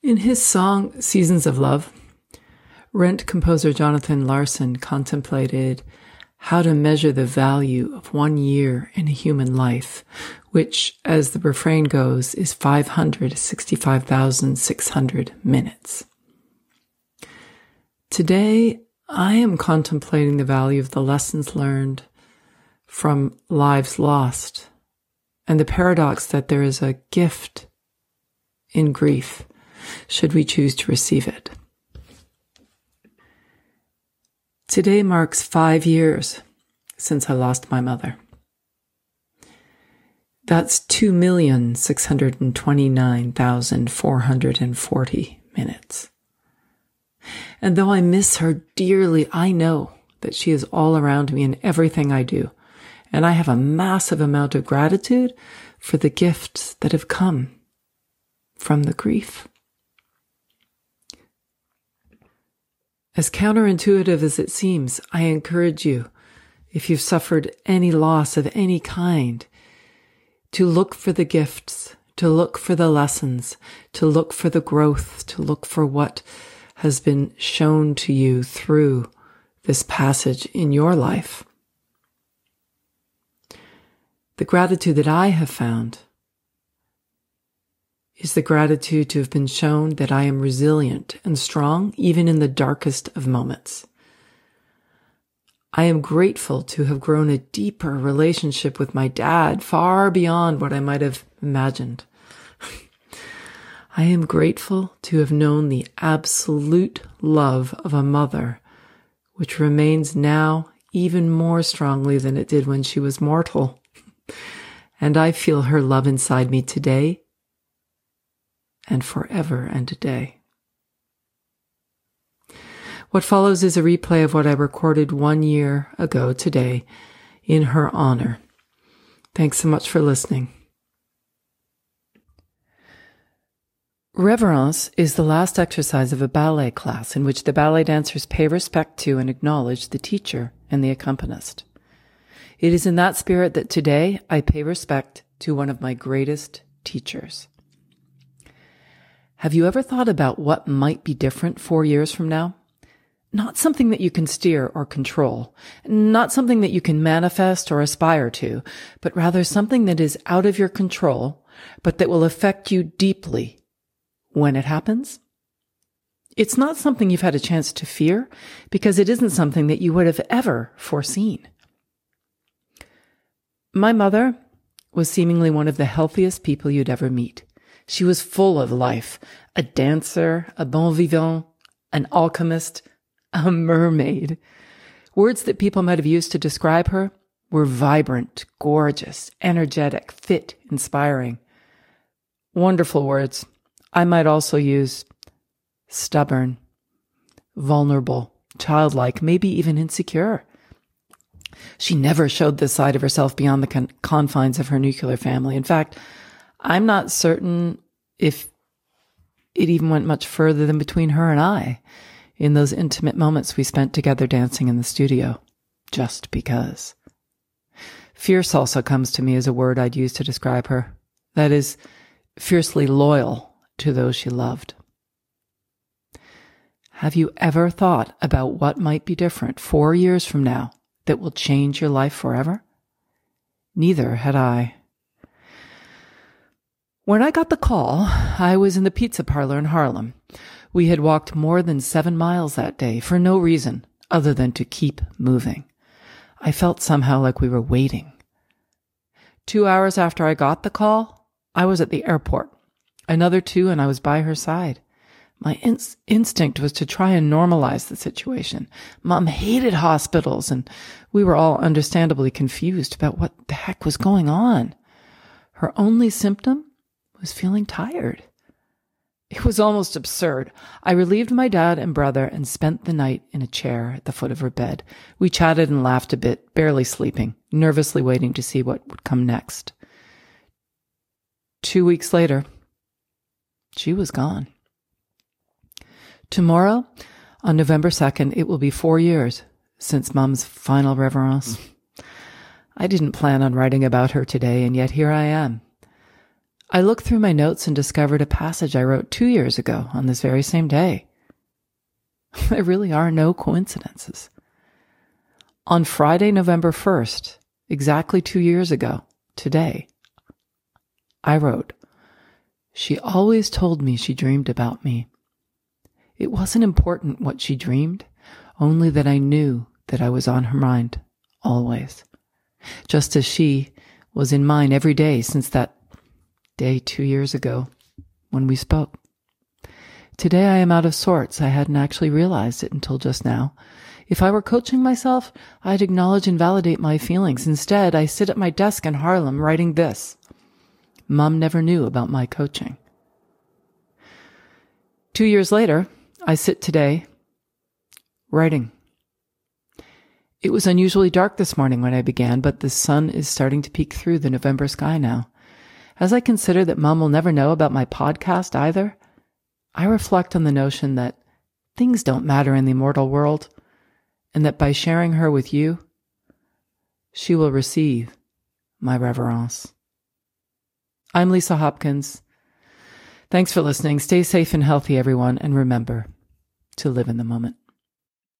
In his song Seasons of Love, Rent composer Jonathan Larson contemplated how to measure the value of one year in a human life, which, as the refrain goes, is 565,600 minutes. Today, I am contemplating the value of the lessons learned from lives lost and the paradox that there is a gift in grief should we choose to receive it. Today marks five years since I lost my mother. That's 2,629,440 minutes. And though I miss her dearly, I know that she is all around me in everything I do. And I have a massive amount of gratitude for the gifts that have come from the grief. As counterintuitive as it seems, I encourage you, if you've suffered any loss of any kind, to look for the gifts, to look for the lessons, to look for the growth, to look for what has been shown to you through this passage in your life. The gratitude that I have found is the gratitude to have been shown that I am resilient and strong even in the darkest of moments. I am grateful to have grown a deeper relationship with my dad far beyond what I might have imagined. I am grateful to have known the absolute love of a mother, which remains now even more strongly than it did when she was mortal. And I feel her love inside me today and forever and a day. What follows is a replay of what I recorded one year ago today in her honor. Thanks so much for listening. Reverence is the last exercise of a ballet class in which the ballet dancers pay respect to and acknowledge the teacher and the accompanist. It is in that spirit that today I pay respect to one of my greatest teachers. Have you ever thought about what might be different four years from now? Not something that you can steer or control, not something that you can manifest or aspire to, but rather something that is out of your control, but that will affect you deeply when it happens. It's not something you've had a chance to fear because it isn't something that you would have ever foreseen. My mother was seemingly one of the healthiest people you'd ever meet. She was full of life, a dancer, a bon vivant, an alchemist, a mermaid. Words that people might have used to describe her were vibrant, gorgeous, energetic, fit, inspiring. Wonderful words. I might also use stubborn, vulnerable, childlike, maybe even insecure. She never showed this side of herself beyond the con- confines of her nuclear family. In fact, I'm not certain if it even went much further than between her and I in those intimate moments we spent together dancing in the studio, just because. Fierce also comes to me as a word I'd use to describe her. That is, fiercely loyal to those she loved. Have you ever thought about what might be different four years from now that will change your life forever? Neither had I. When I got the call, I was in the pizza parlor in Harlem. We had walked more than seven miles that day for no reason other than to keep moving. I felt somehow like we were waiting. Two hours after I got the call, I was at the airport. Another two and I was by her side. My in- instinct was to try and normalize the situation. Mom hated hospitals and we were all understandably confused about what the heck was going on. Her only symptom was feeling tired. It was almost absurd. I relieved my dad and brother and spent the night in a chair at the foot of her bed. We chatted and laughed a bit, barely sleeping, nervously waiting to see what would come next. Two weeks later, she was gone. Tomorrow, on November 2nd, it will be four years since Mom's final reverence. I didn't plan on writing about her today, and yet here I am. I looked through my notes and discovered a passage I wrote two years ago on this very same day. there really are no coincidences. On Friday, November 1st, exactly two years ago, today, I wrote, She always told me she dreamed about me. It wasn't important what she dreamed, only that I knew that I was on her mind, always. Just as she was in mine every day since that day two years ago when we spoke. Today I am out of sorts. I hadn't actually realized it until just now. If I were coaching myself, I'd acknowledge and validate my feelings. Instead, I sit at my desk in Harlem writing this. Mom never knew about my coaching. Two years later, I sit today writing. It was unusually dark this morning when I began, but the sun is starting to peek through the November sky now. As I consider that mom will never know about my podcast either, I reflect on the notion that things don't matter in the mortal world, and that by sharing her with you, she will receive my reverence. I'm Lisa Hopkins. Thanks for listening. Stay safe and healthy, everyone, and remember to live in the moment.